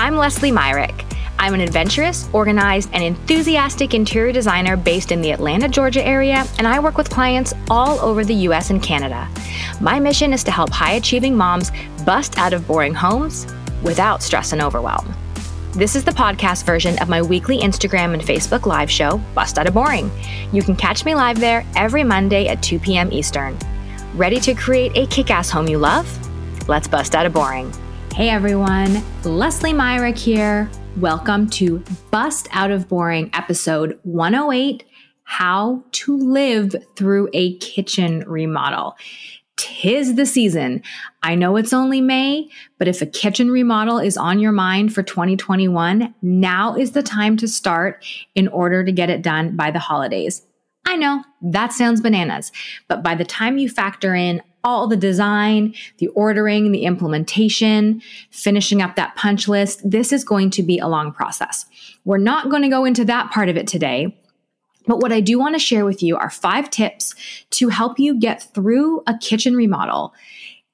I'm Leslie Myrick. I'm an adventurous, organized, and enthusiastic interior designer based in the Atlanta, Georgia area, and I work with clients all over the US and Canada. My mission is to help high achieving moms bust out of boring homes without stress and overwhelm. This is the podcast version of my weekly Instagram and Facebook live show, Bust Out of Boring. You can catch me live there every Monday at 2 p.m. Eastern. Ready to create a kick ass home you love? Let's bust out of boring. Hey everyone, Leslie Myrick here. Welcome to Bust Out of Boring, episode 108 How to Live Through a Kitchen Remodel. Tis the season. I know it's only May, but if a kitchen remodel is on your mind for 2021, now is the time to start in order to get it done by the holidays. I know that sounds bananas, but by the time you factor in all the design, the ordering, the implementation, finishing up that punch list, this is going to be a long process. We're not going to go into that part of it today. But what I do want to share with you are five tips to help you get through a kitchen remodel.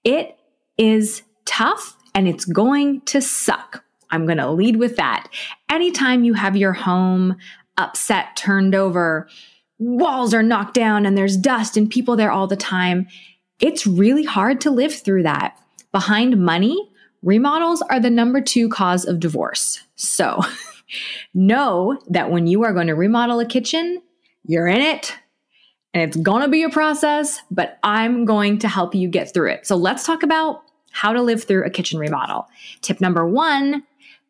It is tough and it's going to suck. I'm going to lead with that. Anytime you have your home upset, turned over, walls are knocked down, and there's dust and people there all the time, it's really hard to live through that. Behind money, remodels are the number two cause of divorce. So know that when you are going to remodel a kitchen, you're in it and it's going to be a process, but I'm going to help you get through it. So let's talk about how to live through a kitchen remodel. Tip number one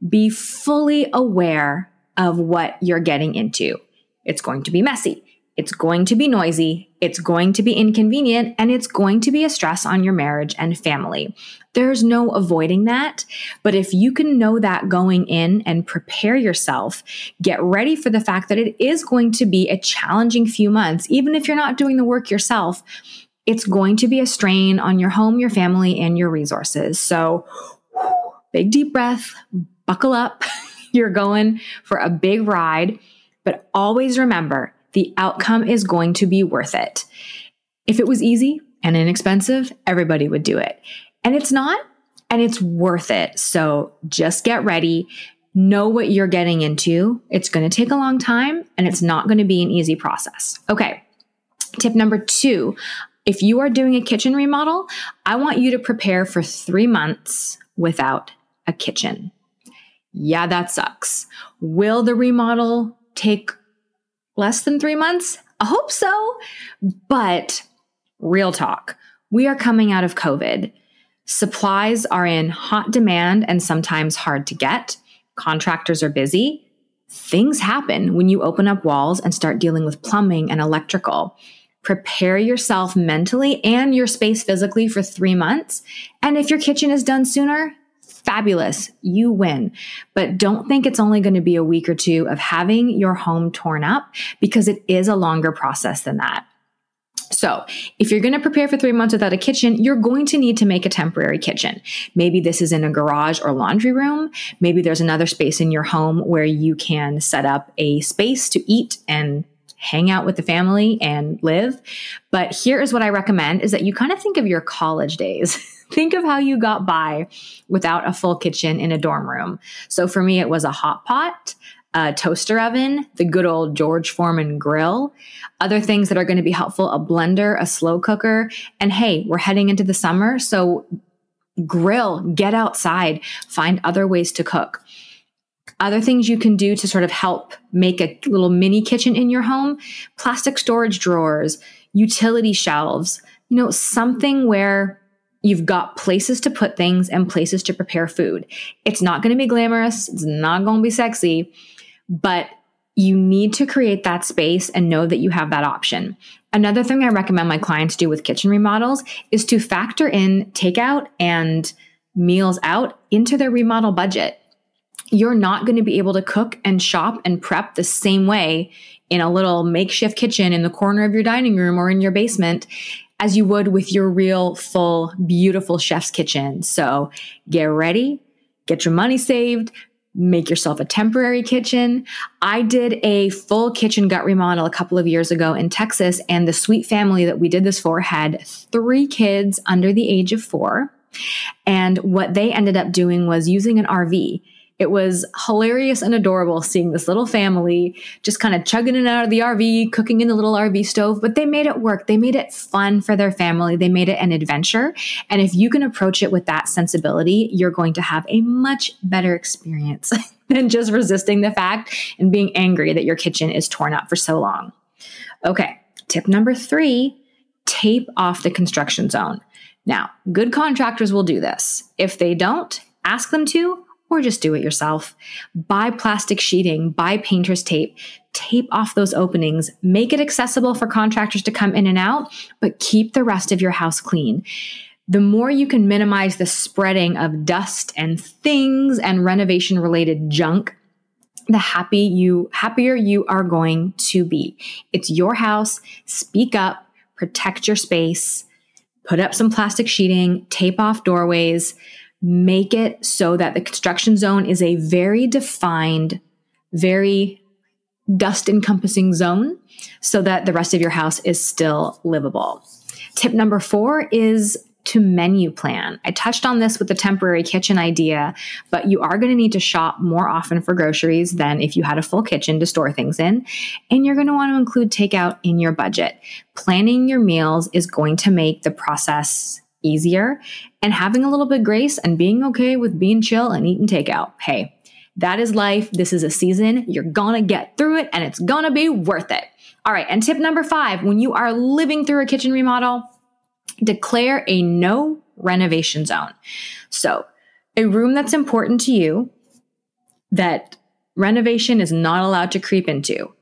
be fully aware of what you're getting into. It's going to be messy. It's going to be noisy, it's going to be inconvenient, and it's going to be a stress on your marriage and family. There's no avoiding that. But if you can know that going in and prepare yourself, get ready for the fact that it is going to be a challenging few months, even if you're not doing the work yourself. It's going to be a strain on your home, your family, and your resources. So, big deep breath, buckle up. You're going for a big ride. But always remember the outcome is going to be worth it. If it was easy and inexpensive, everybody would do it. And it's not, and it's worth it. So just get ready. Know what you're getting into. It's going to take a long time and it's not going to be an easy process. Okay. Tip number two if you are doing a kitchen remodel, I want you to prepare for three months without a kitchen. Yeah, that sucks. Will the remodel take less than three months? I hope so. But real talk, we are coming out of COVID. Supplies are in hot demand and sometimes hard to get. Contractors are busy. Things happen when you open up walls and start dealing with plumbing and electrical. Prepare yourself mentally and your space physically for three months. And if your kitchen is done sooner, fabulous. You win. But don't think it's only going to be a week or two of having your home torn up because it is a longer process than that. So, if you're going to prepare for three months without a kitchen, you're going to need to make a temporary kitchen. Maybe this is in a garage or laundry room. Maybe there's another space in your home where you can set up a space to eat and hang out with the family and live. But here is what I recommend is that you kind of think of your college days. think of how you got by without a full kitchen in a dorm room. So for me, it was a hot pot, a toaster oven, the good old George Foreman grill, other things that are going to be helpful, a blender, a slow cooker. And hey, we're heading into the summer. So grill, get outside, find other ways to cook. Other things you can do to sort of help make a little mini kitchen in your home plastic storage drawers, utility shelves, you know, something where you've got places to put things and places to prepare food. It's not going to be glamorous, it's not going to be sexy, but you need to create that space and know that you have that option. Another thing I recommend my clients do with kitchen remodels is to factor in takeout and meals out into their remodel budget you're not going to be able to cook and shop and prep the same way in a little makeshift kitchen in the corner of your dining room or in your basement as you would with your real, full, beautiful chef's kitchen. So get ready, get your money saved, make yourself a temporary kitchen. I did a full kitchen gut remodel a couple of years ago in Texas, and the sweet family that we did this for had three kids under the age of four. And what they ended up doing was using an RV It was hilarious and adorable seeing this little family just kind of chugging it out of the RV, cooking in the little RV stove, but they made it work. They made it fun for their family. They made it an adventure. And if you can approach it with that sensibility, you're going to have a much better experience than just resisting the fact and being angry that your kitchen is torn up for so long. Okay, tip number three tape off the construction zone. Now, good contractors will do this. If they don't, ask them to, or just do it yourself. Buy plastic sheeting, buy painter's tape, tape off those openings, make it accessible for contractors to come in and out, but keep the rest of your house clean. The more you can minimize the spreading of dust and things and renovation related junk, the happy you happier you are going to be. It's your house. Speak up, protect your space, put up some plastic sheeting, tape off doorways, make it so that the construction zone is a very defined, very dust encompassing zone so that the rest of your house is still livable. Tip number four is to menu plan. I touched on this with the temporary kitchen idea, but you are going to need to shop more often for groceries than if you had a full kitchen to store things in. And you're going to want to include takeout in your budget. Planning your meals is going to make the process easier and having a little bit grace and being okay with being chill and eating takeout. Hey, that is life. This is a season. You're gonna get through it and it's gonna be worth it. All right. And tip number five when you are living through a kitchen remodel, declare a no renovation zone. So, a room that's important to you that renovation is not allowed to creep into.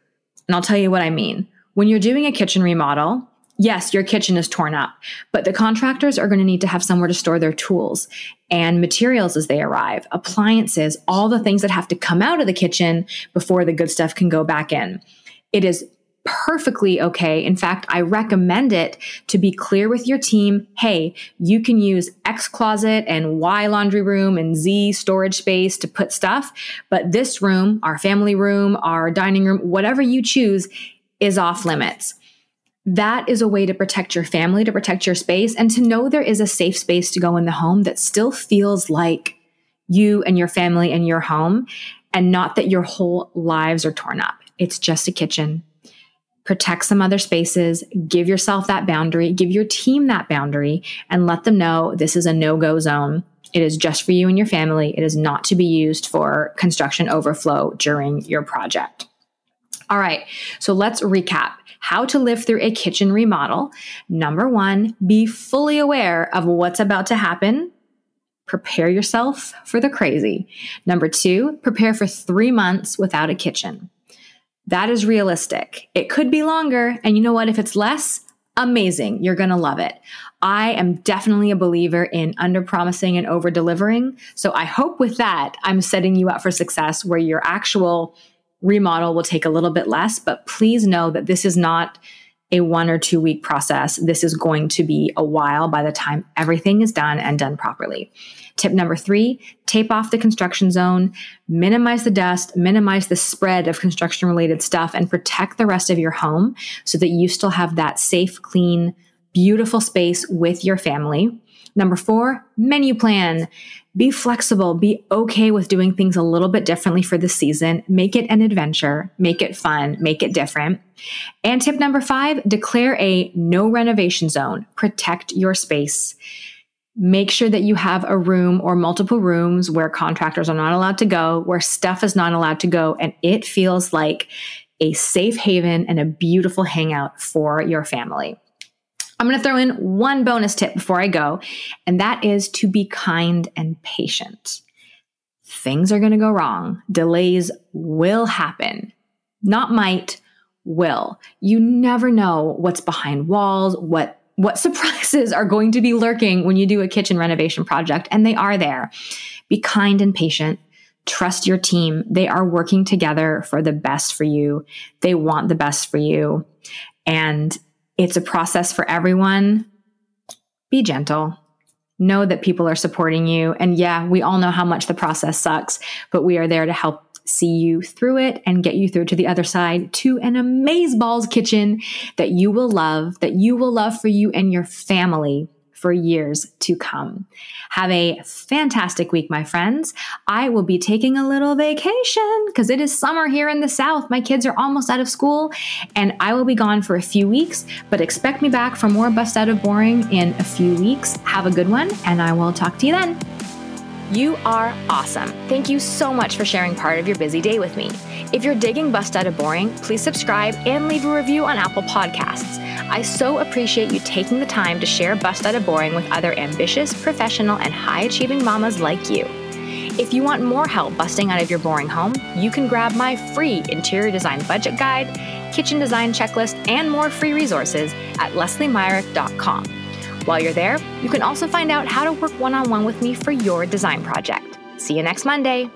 And I'll tell you what I mean. When you're doing a kitchen remodel, yes, your kitchen is torn up, but the contractors are going to need to have somewhere to store their tools and materials as they arrive, appliances, all the things that have to come out of the kitchen before the good stuff can go back in. It is perfectly okay. In fact, I recommend it to be clear with your team. Hey, you can use X closet and Y laundry room and Z storage space to put stuff, but this room, our family room, our dining room, whatever you choose is off limits that is a way to protect your family, to protect your space, and to know there is a safe space to go in the home that still feels like you and your family and your home, and not that your whole lives are torn up. It's just a kitchen. Protect some other spaces, give yourself that boundary, give your team that boundary, and let them know this is a no go zone. It is just for you and your family. It is not to be used for construction overflow during your project. All right, so let's recap how to live through a kitchen remodel. Number one, be fully aware of what's about to happen. Prepare yourself for the crazy. Number two, prepare for three months without a kitchen. That is realistic. It could be longer. And you know what? If it's less, amazing. You're going to love it. I am definitely a believer in under promising and over delivering. So I hope with that, I'm setting you up for success where your actual remodel will take a little bit less, but please know that this is not a one or two week process. This is going to be a while by the time everything is done and done properly. Tip number three, tape off the construction zone, minimize the dust, minimize the spread of construction related stuff, and protect the rest of your home so that you still have that safe, clean, beautiful space with your family. Number four, menu plan. Be flexible. Be okay with doing things a little bit differently for the season. Make it an adventure. Make it fun. Make it different. And tip number five, declare a no renovation zone. Protect your space. Make sure that you have a room or multiple rooms where contractors are not allowed to go, where stuff is not allowed to go, and it feels like a safe haven and a beautiful hangout for your family. I'm going to throw in one bonus tip before I go, and that is to be kind and patient. Things are going to go wrong. Delays will happen. Not might, will. You never know what's behind walls, what what surprises are going to be lurking when you do a kitchen renovation project, and they are there. Be kind and patient. Trust your team. They are working together for the best for you. They want the best for you. And it's a process for everyone. Be gentle. Know that people are supporting you. And yeah, we all know how much the process sucks, but we are there to help see you through it and get you through to the other side to an amaze balls kitchen that you will love, that you will love for you and your family for years to come. Have a fantastic week, my friends. I will be taking a little vacation because it is summer here in the South. My kids are almost out of school and I will be gone for a few weeks, but expect me back for more Bust Out of Boring in a few weeks. Have a good one, and I will talk to you then. You are awesome. Thank you so much for sharing part of your busy day with me. If you're digging Bust Out of Boring, please subscribe and leave a review on Apple Podcasts. I so appreciate you taking the time to share Bust Out of Boring with other ambitious, professional, and high achieving mamas like you. If you want more help busting out of your boring home, you can grab my free interior design budget guide, kitchen design checklist, and more free resources at lesliemyrick.com. While you're there, you can also find out how to work one on one with me for your design project. See you next Monday.